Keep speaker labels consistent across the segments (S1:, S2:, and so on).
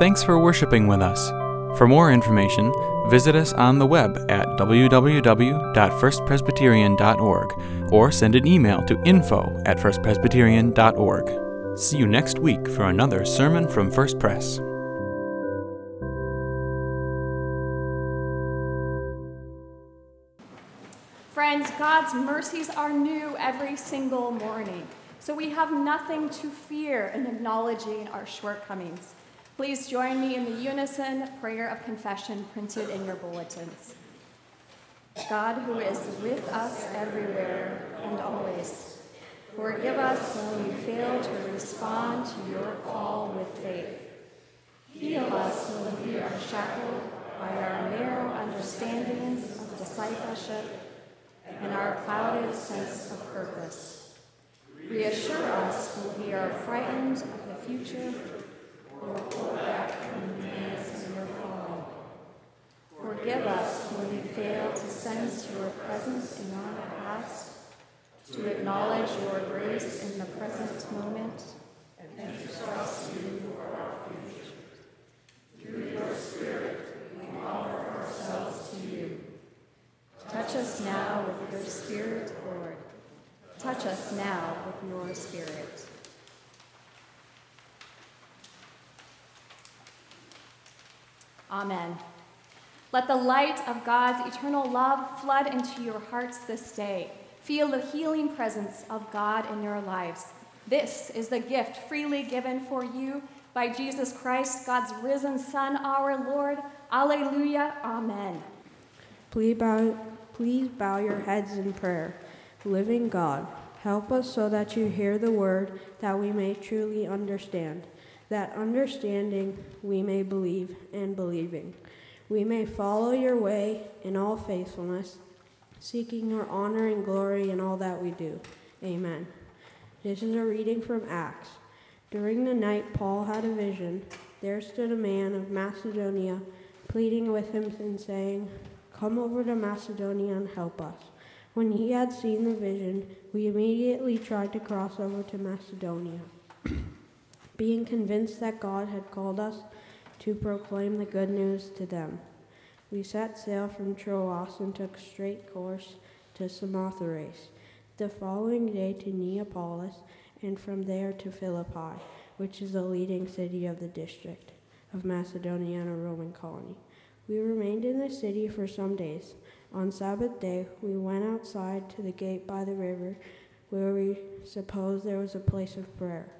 S1: Thanks for worshiping with us. For more information, visit us on the web at www.firstpresbyterian.org or send an email to info at firstpresbyterian.org. See you next week for another sermon from First Pres.
S2: Friends, God's mercies are new every single morning, so we have nothing to fear in acknowledging our shortcomings. Please join me in the unison prayer of confession printed in your bulletins. God, who is with us everywhere and always, forgive us when we fail to respond to your call with faith. Heal us when we are shackled by our narrow understandings of discipleship and our clouded sense of purpose. Reassure us when we are frightened of the future Forgive us when we fail to sense your presence in our past, to acknowledge your grace in the present moment, and to trust you for our future. Through your Spirit, we offer ourselves to you. Touch us now with your Spirit, Lord. Touch us now with your Spirit. Amen. Let the light of God's eternal love flood into your hearts this day. Feel the healing presence of God in your lives. This is the gift freely given for you by Jesus Christ, God's risen Son, our Lord. Alleluia. Amen.
S3: Please bow, please bow your heads in prayer. Living God, help us so that you hear the word that we may truly understand that understanding we may believe, and believing we may follow your way in all faithfulness, seeking your honor and glory in all that we do. Amen. This is a reading from Acts. During the night, Paul had a vision. There stood a man of Macedonia, pleading with him and saying, Come over to Macedonia and help us. When he had seen the vision, we immediately tried to cross over to Macedonia being convinced that God had called us to proclaim the good news to them. We set sail from Troas and took straight course to Samothrace, the following day to Neapolis, and from there to Philippi, which is the leading city of the district of Macedonia and a Roman colony. We remained in the city for some days. On Sabbath day, we went outside to the gate by the river, where we supposed there was a place of prayer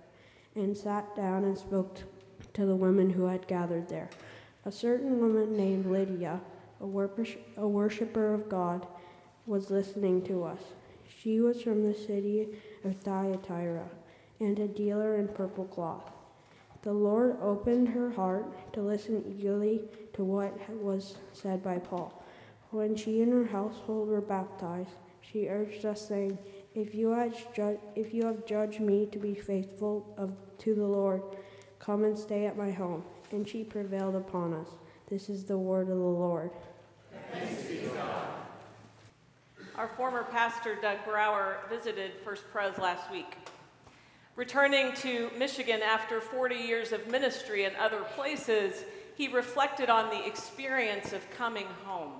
S3: and sat down and spoke to the women who had gathered there. A certain woman named Lydia, a, a worshiper of God, was listening to us. She was from the city of Thyatira and a dealer in purple cloth. The Lord opened her heart to listen eagerly to what was said by Paul. When she and her household were baptized, she urged us, saying, if you, ju- if you have judged me to be faithful of, to the Lord, come and stay at my home. And she prevailed upon us. This is the word of the Lord.
S4: Our former pastor, Doug Brower, visited First Pres last week. Returning to Michigan after 40 years of ministry in other places, he reflected on the experience of coming home.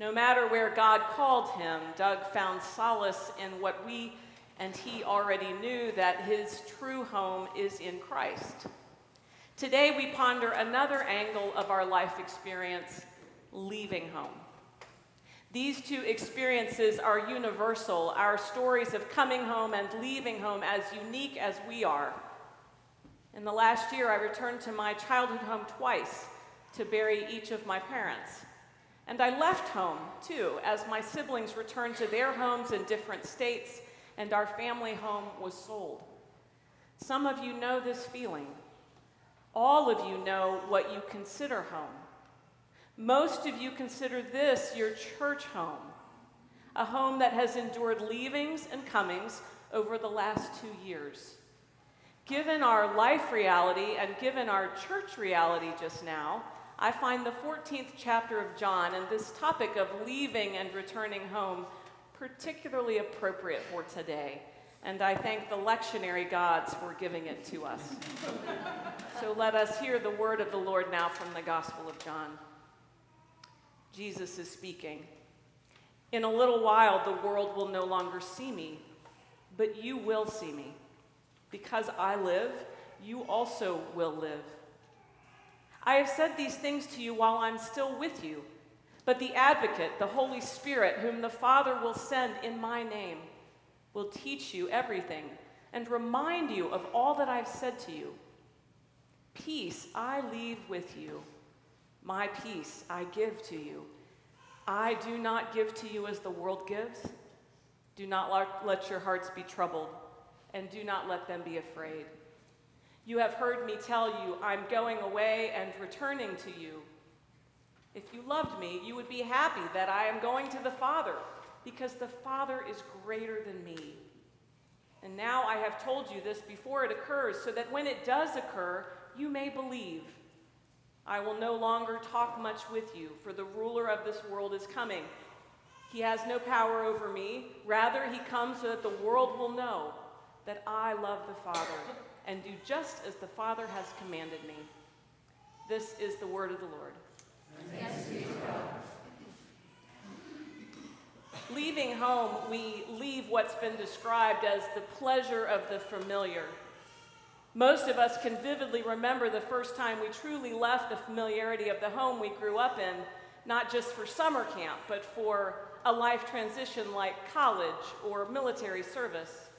S4: No matter where God called him, Doug found solace in what we and he already knew that his true home is in Christ. Today, we ponder another angle of our life experience leaving home. These two experiences are universal, our stories of coming home and leaving home as unique as we are. In the last year, I returned to my childhood home twice to bury each of my parents. And I left home, too, as my siblings returned to their homes in different states and our family home was sold. Some of you know this feeling. All of you know what you consider home. Most of you consider this your church home, a home that has endured leavings and comings over the last two years. Given our life reality and given our church reality just now, I find the 14th chapter of John and this topic of leaving and returning home particularly appropriate for today. And I thank the lectionary gods for giving it to us. so let us hear the word of the Lord now from the Gospel of John. Jesus is speaking. In a little while, the world will no longer see me, but you will see me. Because I live, you also will live. I have said these things to you while I'm still with you. But the advocate, the Holy Spirit, whom the Father will send in my name, will teach you everything and remind you of all that I've said to you. Peace I leave with you, my peace I give to you. I do not give to you as the world gives. Do not let your hearts be troubled, and do not let them be afraid. You have heard me tell you, I'm going away and returning to you. If you loved me, you would be happy that I am going to the Father, because the Father is greater than me. And now I have told you this before it occurs, so that when it does occur, you may believe. I will no longer talk much with you, for the ruler of this world is coming. He has no power over me. Rather, he comes so that the world will know that I love the Father and do just as the Father has commanded me. This is the word of the Lord. Leaving home, we leave what's been described as the pleasure of the familiar. Most of us can vividly remember the first time we truly left the familiarity of the home we grew up in, not just for summer camp, but for a life transition like college or military service.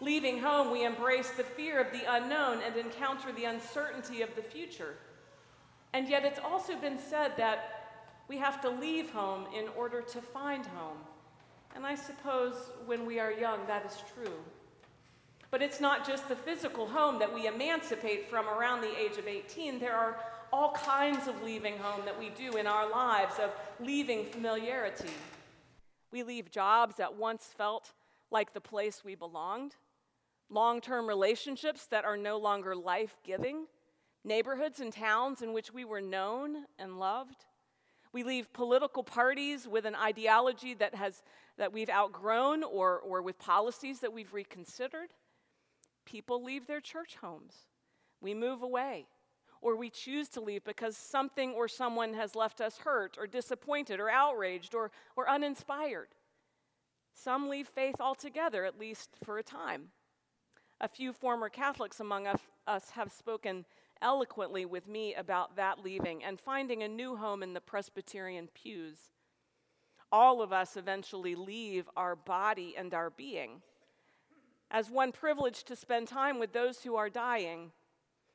S4: Leaving home, we embrace the fear of the unknown and encounter the uncertainty of the future. And yet, it's also been said that we have to leave home in order to find home. And I suppose when we are young, that is true. But it's not just the physical home that we emancipate from around the age of 18. There are all kinds of leaving home that we do in our lives, of leaving familiarity. We leave jobs that once felt like the place we belonged, long term relationships that are no longer life giving, neighborhoods and towns in which we were known and loved. We leave political parties with an ideology that, has, that we've outgrown or, or with policies that we've reconsidered. People leave their church homes. We move away. Or we choose to leave because something or someone has left us hurt or disappointed or outraged or, or uninspired. Some leave faith altogether, at least for a time. A few former Catholics among us have spoken eloquently with me about that leaving and finding a new home in the Presbyterian pews. All of us eventually leave our body and our being. As one privileged to spend time with those who are dying,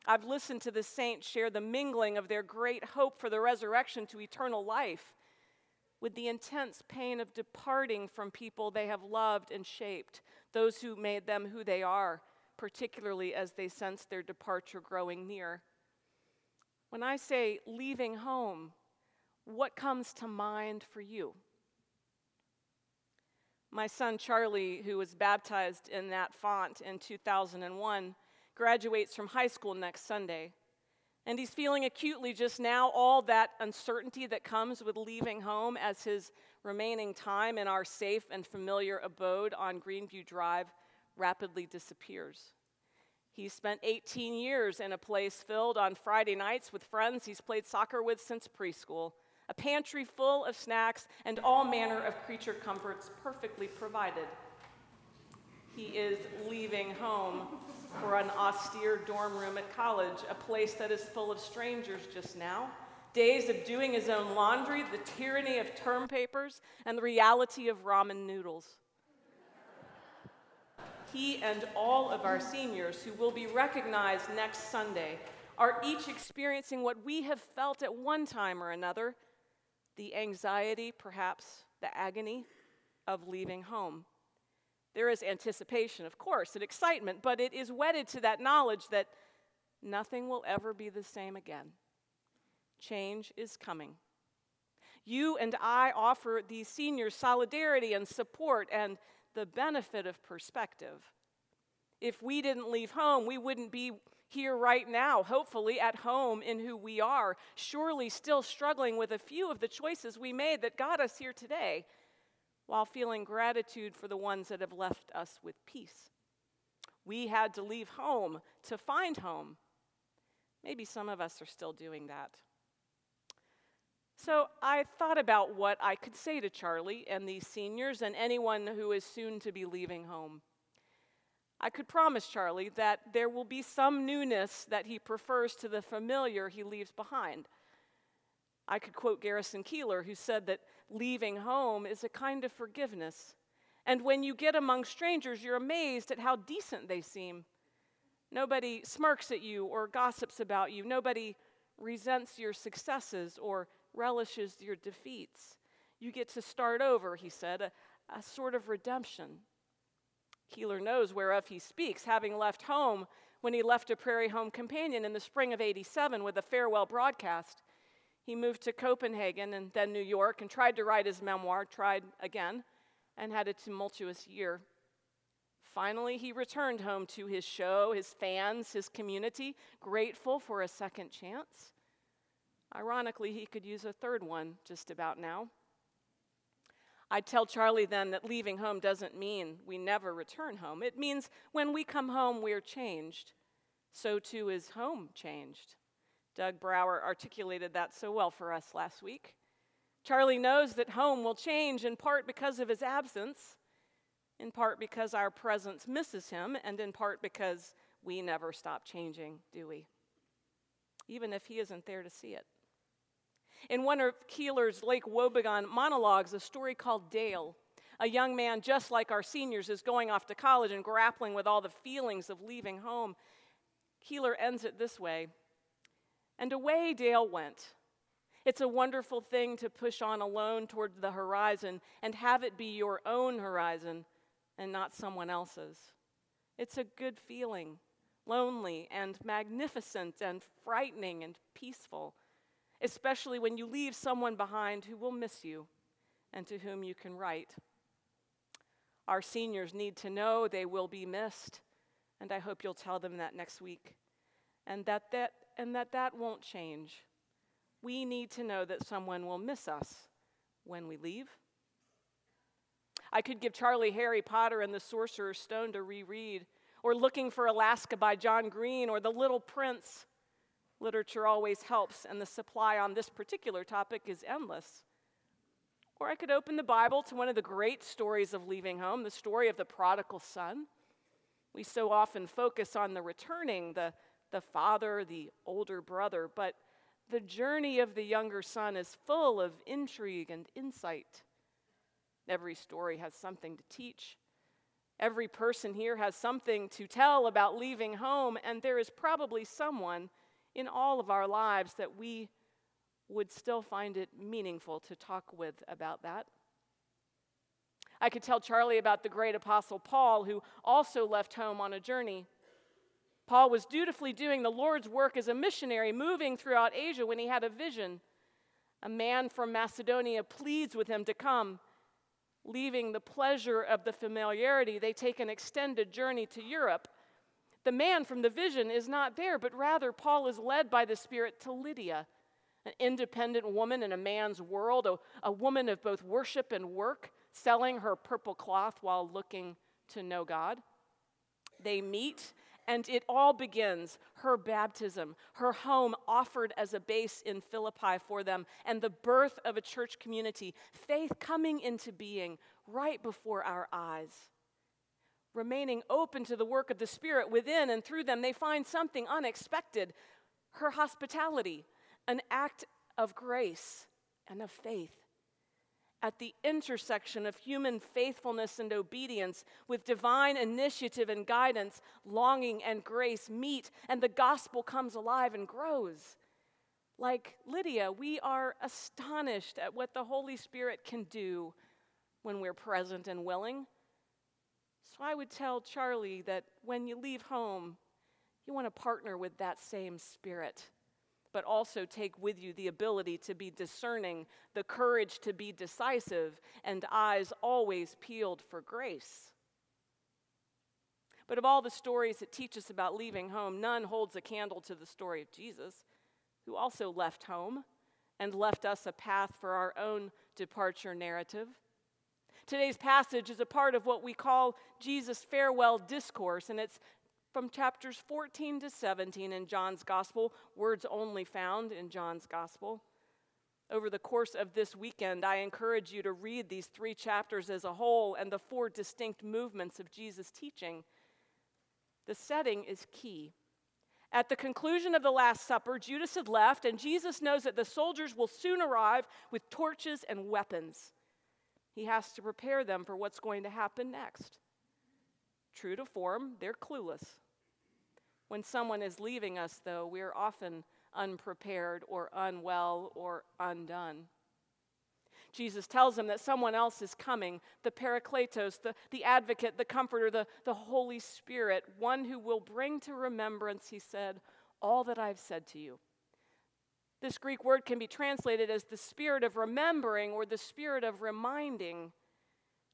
S4: I've listened to the saints share the mingling of their great hope for the resurrection to eternal life with the intense pain of departing from people they have loved and shaped, those who made them who they are particularly as they sense their departure growing near. When I say leaving home, what comes to mind for you? My son Charlie, who was baptized in that font in 2001, graduates from high school next Sunday. And he's feeling acutely just now all that uncertainty that comes with leaving home as his remaining time in our safe and familiar abode on Greenview Drive rapidly disappears. He spent 18 years in a place filled on Friday nights with friends he's played soccer with since preschool, a pantry full of snacks and all manner of creature comforts perfectly provided. He is leaving home for an austere dorm room at college, a place that is full of strangers just now. Days of doing his own laundry, the tyranny of term papers, and the reality of ramen noodles he and all of our seniors who will be recognized next Sunday are each experiencing what we have felt at one time or another the anxiety, perhaps the agony of leaving home. There is anticipation, of course, and excitement, but it is wedded to that knowledge that nothing will ever be the same again. Change is coming. You and I offer these seniors solidarity and support and the benefit of perspective. If we didn't leave home, we wouldn't be here right now, hopefully at home in who we are, surely still struggling with a few of the choices we made that got us here today, while feeling gratitude for the ones that have left us with peace. We had to leave home to find home. Maybe some of us are still doing that. So I thought about what I could say to Charlie and these seniors and anyone who is soon to be leaving home. I could promise Charlie that there will be some newness that he prefers to the familiar he leaves behind. I could quote Garrison Keillor, who said that leaving home is a kind of forgiveness. And when you get among strangers, you're amazed at how decent they seem. Nobody smirks at you or gossips about you. Nobody resents your successes or relishes your defeats. You get to start over, he said, a, a sort of redemption. Keillor knows whereof he speaks, having left home when he left a Prairie Home Companion in the spring of 87 with a farewell broadcast. He moved to Copenhagen and then New York and tried to write his memoir, tried again, and had a tumultuous year. Finally, he returned home to his show, his fans, his community, grateful for a second chance. Ironically, he could use a third one just about now. I'd tell Charlie then that leaving home doesn't mean we never return home. It means when we come home, we're changed. So too is home changed. Doug Brower articulated that so well for us last week. Charlie knows that home will change in part because of his absence, in part because our presence misses him, and in part because we never stop changing, do we? Even if he isn't there to see it. In one of Keillor's Lake Wobegon monologues, a story called Dale, a young man just like our seniors is going off to college and grappling with all the feelings of leaving home. Keeler ends it this way And away Dale went. It's a wonderful thing to push on alone toward the horizon and have it be your own horizon and not someone else's. It's a good feeling, lonely and magnificent and frightening and peaceful especially when you leave someone behind who will miss you and to whom you can write. Our seniors need to know they will be missed, and I hope you'll tell them that next week. And that that, and that, that won't change. We need to know that someone will miss us when we leave. I could give Charlie Harry Potter and the Sorcerer's Stone to reread, or Looking for Alaska by John Green, or The Little Prince Literature always helps, and the supply on this particular topic is endless. Or I could open the Bible to one of the great stories of leaving home, the story of the prodigal son. We so often focus on the returning, the, the father, the older brother, but the journey of the younger son is full of intrigue and insight. Every story has something to teach. Every person here has something to tell about leaving home, and there is probably someone in all of our lives that we would still find it meaningful to talk with about that. I could tell Charlie about the great apostle Paul, who also left home on a journey. Paul was dutifully doing the Lord's work as a missionary, moving throughout Asia when he had a vision. A man from Macedonia pleads with him to come. Leaving the pleasure of the familiarity, they take an extended journey to Europe the man from the vision is not there, but rather Paul is led by the Spirit to Lydia, an independent woman in a man's world, a, a woman of both worship and work, selling her purple cloth while looking to know God. They meet, and it all begins her baptism, her home offered as a base in Philippi for them, and the birth of a church community, faith coming into being right before our eyes remaining open to the work of the Spirit within and through them, they find something unexpected her hospitality, an act of grace and of faith. At the intersection of human faithfulness and obedience with divine initiative and guidance, longing and grace meet, and the gospel comes alive and grows. Like Lydia, we are astonished at what the Holy Spirit can do when we're present and willing. So I would tell Charlie that when you leave home, you want to partner with that same spirit, but also take with you the ability to be discerning, the courage to be decisive, and eyes always peeled for grace. But of all the stories that teach us about leaving home, none holds a candle to the story of Jesus, who also left home and left us a path for our own departure narrative. Today's passage is a part of what we call Jesus' farewell discourse, and it's from chapters 14 to 17 in John's Gospel, words only found in John's Gospel. Over the course of this weekend, I encourage you to read these three chapters as a whole and the four distinct movements of Jesus' teaching. The setting is key. At the conclusion of the Last Supper, Judas had left, and Jesus knows that the soldiers will soon arrive with torches and weapons. He has to prepare them for what's going to happen next. True to form, they're clueless. When someone is leaving us, though, we're often unprepared or unwell or undone. Jesus tells them that someone else is coming the Parakletos, the, the advocate, the comforter, the, the Holy Spirit, one who will bring to remembrance, he said, all that I've said to you. This Greek word can be translated as the spirit of remembering or the spirit of reminding.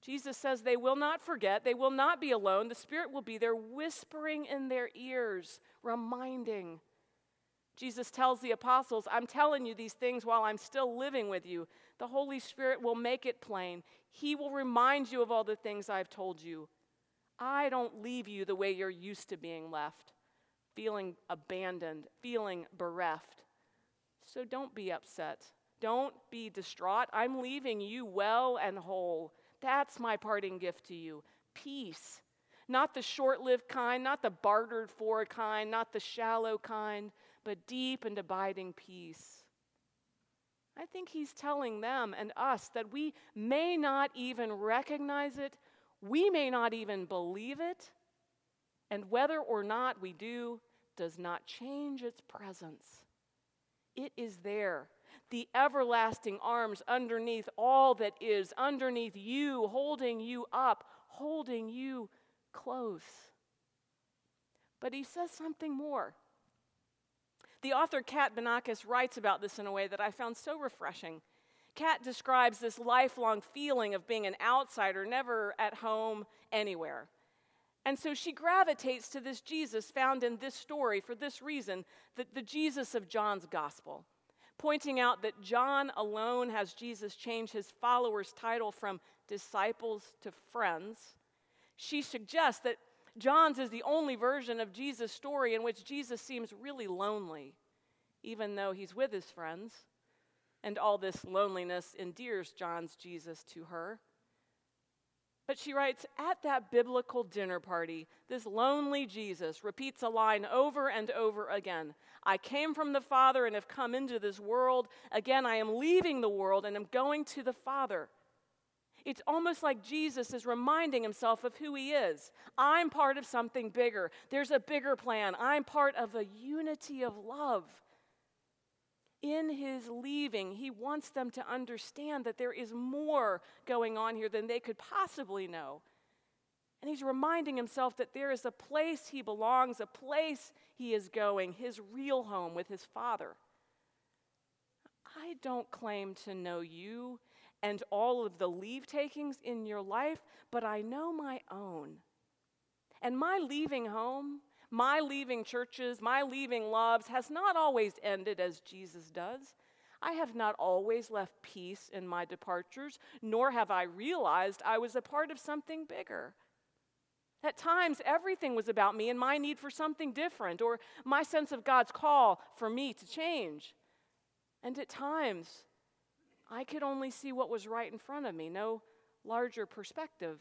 S4: Jesus says they will not forget, they will not be alone. The Spirit will be there whispering in their ears, reminding. Jesus tells the apostles, I'm telling you these things while I'm still living with you. The Holy Spirit will make it plain. He will remind you of all the things I've told you. I don't leave you the way you're used to being left, feeling abandoned, feeling bereft. So don't be upset. Don't be distraught. I'm leaving you well and whole. That's my parting gift to you peace. Not the short lived kind, not the bartered for kind, not the shallow kind, but deep and abiding peace. I think he's telling them and us that we may not even recognize it, we may not even believe it, and whether or not we do does not change its presence. It is there. The everlasting arms underneath all that is, underneath you, holding you up, holding you close. But he says something more. The author Kat Banakis writes about this in a way that I found so refreshing. Kat describes this lifelong feeling of being an outsider, never at home anywhere. And so she gravitates to this Jesus found in this story for this reason the, the Jesus of John's gospel, pointing out that John alone has Jesus change his followers' title from disciples to friends. She suggests that John's is the only version of Jesus' story in which Jesus seems really lonely, even though he's with his friends. And all this loneliness endears John's Jesus to her. But she writes, at that biblical dinner party, this lonely Jesus repeats a line over and over again I came from the Father and have come into this world. Again, I am leaving the world and am going to the Father. It's almost like Jesus is reminding himself of who he is. I'm part of something bigger. There's a bigger plan. I'm part of a unity of love. In his leaving, he wants them to understand that there is more going on here than they could possibly know. And he's reminding himself that there is a place he belongs, a place he is going, his real home with his Father. I don't claim to know you and all of the leave takings in your life, but I know my own. And my leaving home, my leaving churches, my leaving loves has not always ended as Jesus does. I have not always left peace in my departures, nor have I realized I was a part of something bigger. At times, everything was about me and my need for something different, or my sense of God's call for me to change. And at times, I could only see what was right in front of me, no larger perspective.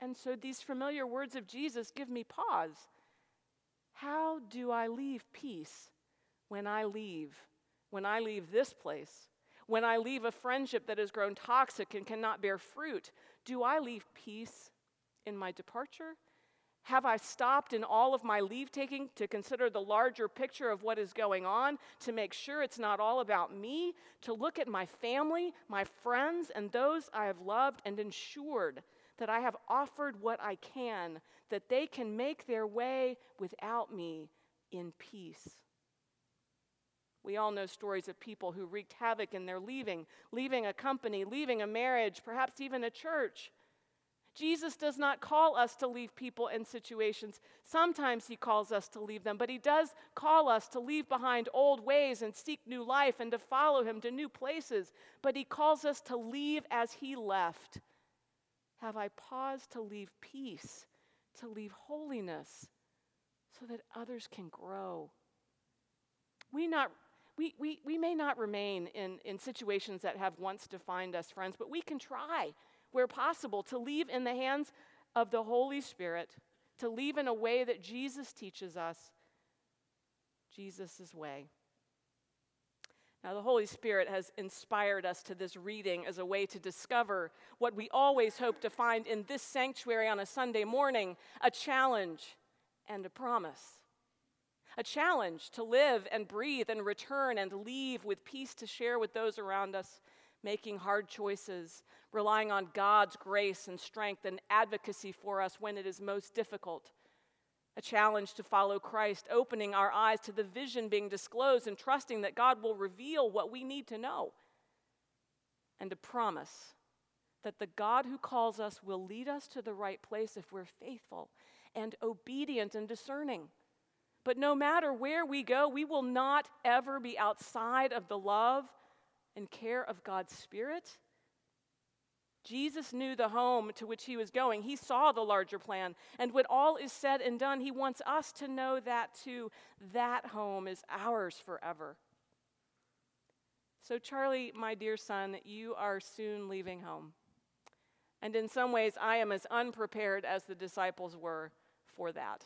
S4: And so these familiar words of Jesus give me pause. How do I leave peace when I leave? When I leave this place? When I leave a friendship that has grown toxic and cannot bear fruit? Do I leave peace in my departure? Have I stopped in all of my leave taking to consider the larger picture of what is going on, to make sure it's not all about me, to look at my family, my friends, and those I have loved and ensured that I have offered what I can, that they can make their way without me in peace? We all know stories of people who wreaked havoc in their leaving, leaving a company, leaving a marriage, perhaps even a church Jesus does not call us to leave people and situations. Sometimes he calls us to leave them, but he does call us to leave behind old ways and seek new life and to follow him to new places. But he calls us to leave as he left. Have I paused to leave peace, to leave holiness, so that others can grow. We, not, we, we, we may not remain in, in situations that have once defined us, friends, but we can try, where possible, to leave in the hands of the Holy Spirit, to leave in a way that Jesus teaches us, Jesus' way. Now, the Holy Spirit has inspired us to this reading as a way to discover what we always hope to find in this sanctuary on a Sunday morning a challenge and a promise. A challenge to live and breathe and return and leave with peace to share with those around us, making hard choices, relying on God's grace and strength and advocacy for us when it is most difficult a challenge to follow Christ, opening our eyes to the vision being disclosed and trusting that God will reveal what we need to know, and a promise that the God who calls us will lead us to the right place if we're faithful and obedient and discerning. But no matter where we go, we will not ever be outside of the love and care of God's Spirit Jesus knew the home to which he was going. He saw the larger plan. And when all is said and done, he wants us to know that too. That home is ours forever. So, Charlie, my dear son, you are soon leaving home. And in some ways, I am as unprepared as the disciples were for that.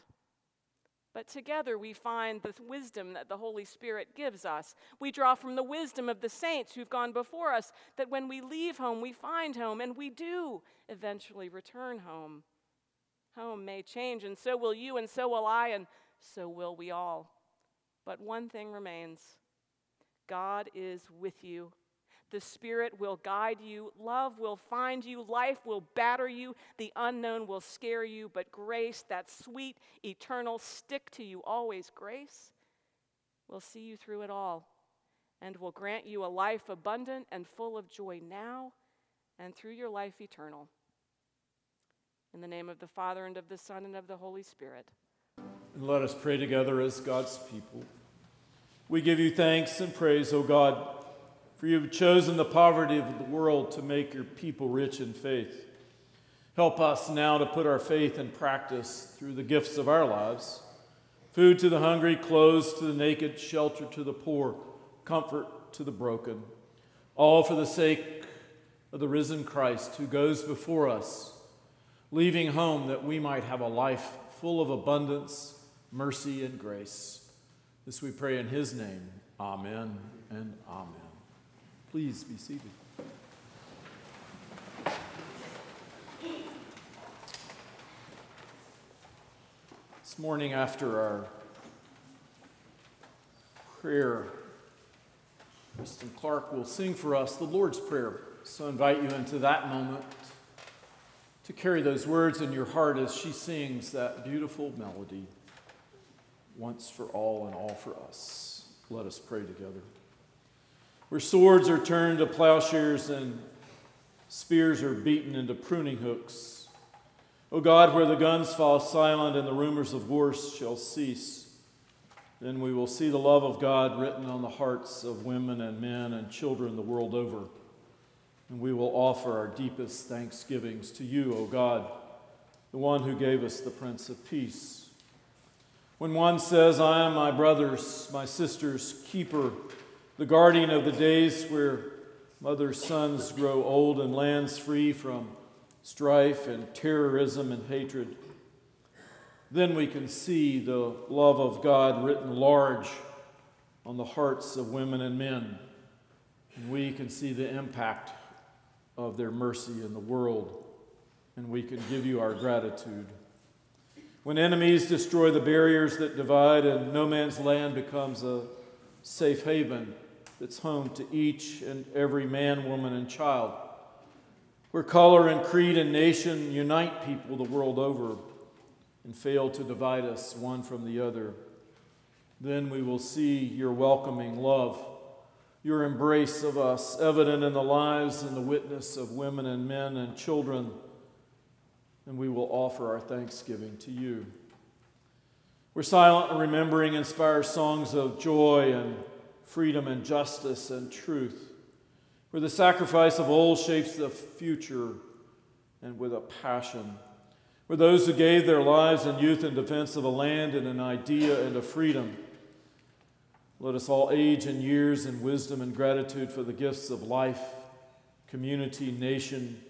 S4: But together we find the wisdom that the Holy Spirit gives us. We draw from the wisdom of the saints who've gone before us that when we leave home, we find home, and we do eventually return home. Home may change, and so will you, and so will I, and so will we all. But one thing remains God is with you the Spirit will guide you, love will find you, life will batter you, the unknown will scare you, but grace, that sweet, eternal, stick to you always grace, will see you through it all and will grant you a life abundant and full of joy now and through your life eternal. In the name of the Father, and of the Son, and of the Holy Spirit.
S5: And let us pray together as God's people. We give you thanks and praise, O God for you have chosen the poverty of the world to make your people rich in faith. Help us now to put our faith in practice through the gifts of our lives food to the hungry, clothes to the naked, shelter to the poor, comfort to the broken. All for the sake of the risen Christ who goes before us, leaving home that we might have a life full of abundance, mercy, and grace. This we pray in his name. Amen and amen. Please be seated. This morning, after our prayer, Kristen Clark will sing for us the Lord's Prayer. So I invite you into that moment to carry those words in your heart as she sings that beautiful melody, once for all and all for us. Let us pray together where swords are turned to plowshares and spears are beaten into pruning hooks. O God, where the guns fall silent and the rumors of wars shall cease, then we will see the love of God written on the hearts of women and men and children the world over. And we will offer our deepest thanksgivings to you, O God, the one who gave us the Prince of Peace. When one says, I am my brother's, my sister's keeper, the guardian of the days where mothers' sons grow old and lands free from strife and terrorism and hatred. Then we can see the love of God written large on the hearts of women and men. And we can see the impact of their mercy in the world, and we can give you our gratitude. When enemies destroy the barriers that divide and no man's land becomes a safe haven, that's home to each and every man, woman, and child. Where color and creed and nation unite people the world over and fail to divide us one from the other. Then we will see your welcoming love, your embrace of us, evident in the lives and the witness of women and men and children. And we will offer our thanksgiving to you. We're silent and remembering inspire songs of joy and freedom and justice and truth, where the sacrifice of old shapes the future and with a passion, for those who gave their lives and youth in defense of a land and an idea and a freedom. Let us all age in years in wisdom and gratitude for the gifts of life, community, nation,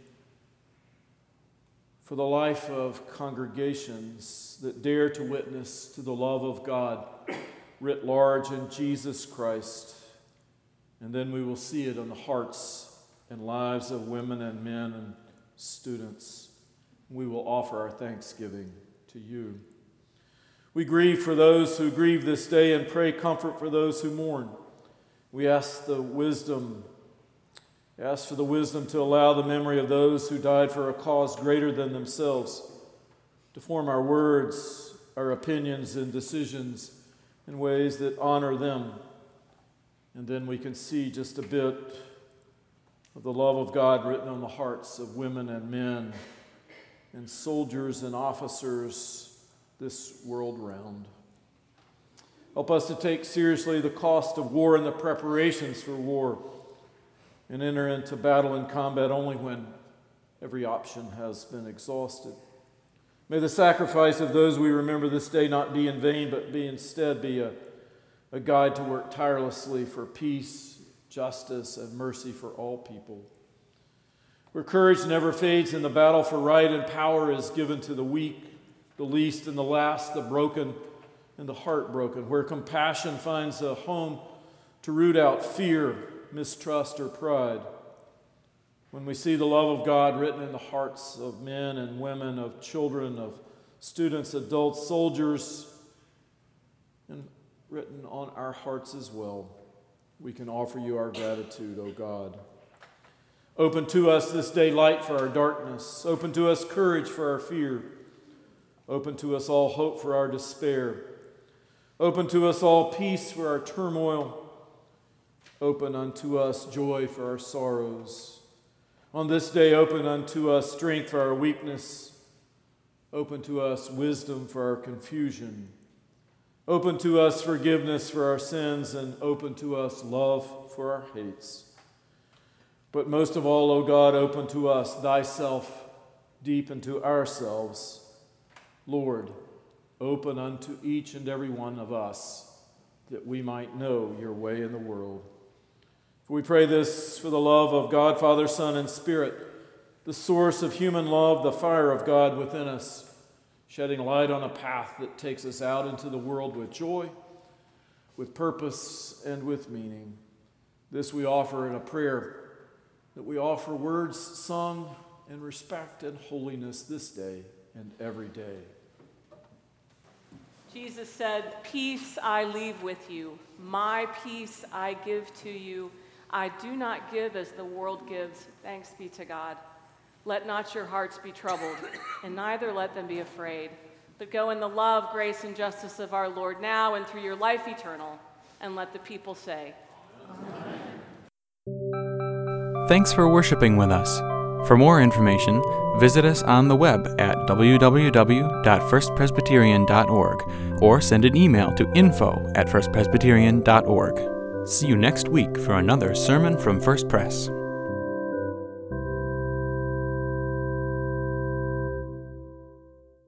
S5: for the life of congregations that dare to witness to the love of God writ large in Jesus Christ. And then we will see it in the hearts and lives of women and men and students. We will offer our thanksgiving to you. We grieve for those who grieve this day and pray comfort for those who mourn. We ask the wisdom, ask for the wisdom to allow the memory of those who died for a cause greater than themselves to form our words, our opinions, and decisions in ways that honor them. And then we can see just a bit of the love of God written on the hearts of women and men and soldiers and officers this world round. Help us to take seriously the cost of war and the preparations for war and enter into battle and combat only when every option has been exhausted. May the sacrifice of those we remember this day not be in vain, but be instead be a, a guide to work tirelessly for peace, justice, and mercy for all people. Where courage never fades and the battle for right and power is given to the weak, the least, and the last, the broken and the heartbroken. Where compassion finds a home to root out fear, mistrust, or pride when we see the love of God written in the hearts of men and women, of children, of students, adults, soldiers, and written on our hearts as well, we can offer you our gratitude, O God. Open to us this day light for our darkness. Open to us courage for our fear. Open to us all hope for our despair. Open to us all peace for our turmoil. Open unto us joy for our sorrows. On this day, open unto us strength for our weakness. Open to us wisdom for our confusion. Open to us forgiveness for our sins, and open to us love for our hates. But most of all, O God, open to us thyself deep into ourselves. Lord, open unto each and every one of us that we might know your way in the world. We pray this for the love of God, Father, Son, and Spirit, the source of human love, the fire of God within us, shedding light on a path that takes us out into the world with joy, with purpose, and with meaning. This we offer in a prayer that we offer words sung in respect and holiness this day and every day.
S4: Jesus said, Peace I leave with you, my peace I give to you. I do not give as the world gives. Thanks be to God. Let not your hearts be troubled, and neither let them be afraid. But go in the love, grace, and justice of our Lord now and through your life eternal. And let the people say, Amen.
S1: Thanks for worshiping with us. For more information, visit us on the web at www.firstpresbyterian.org or send an email to info at firstpresbyterian.org. See you next week for another sermon from First Pres.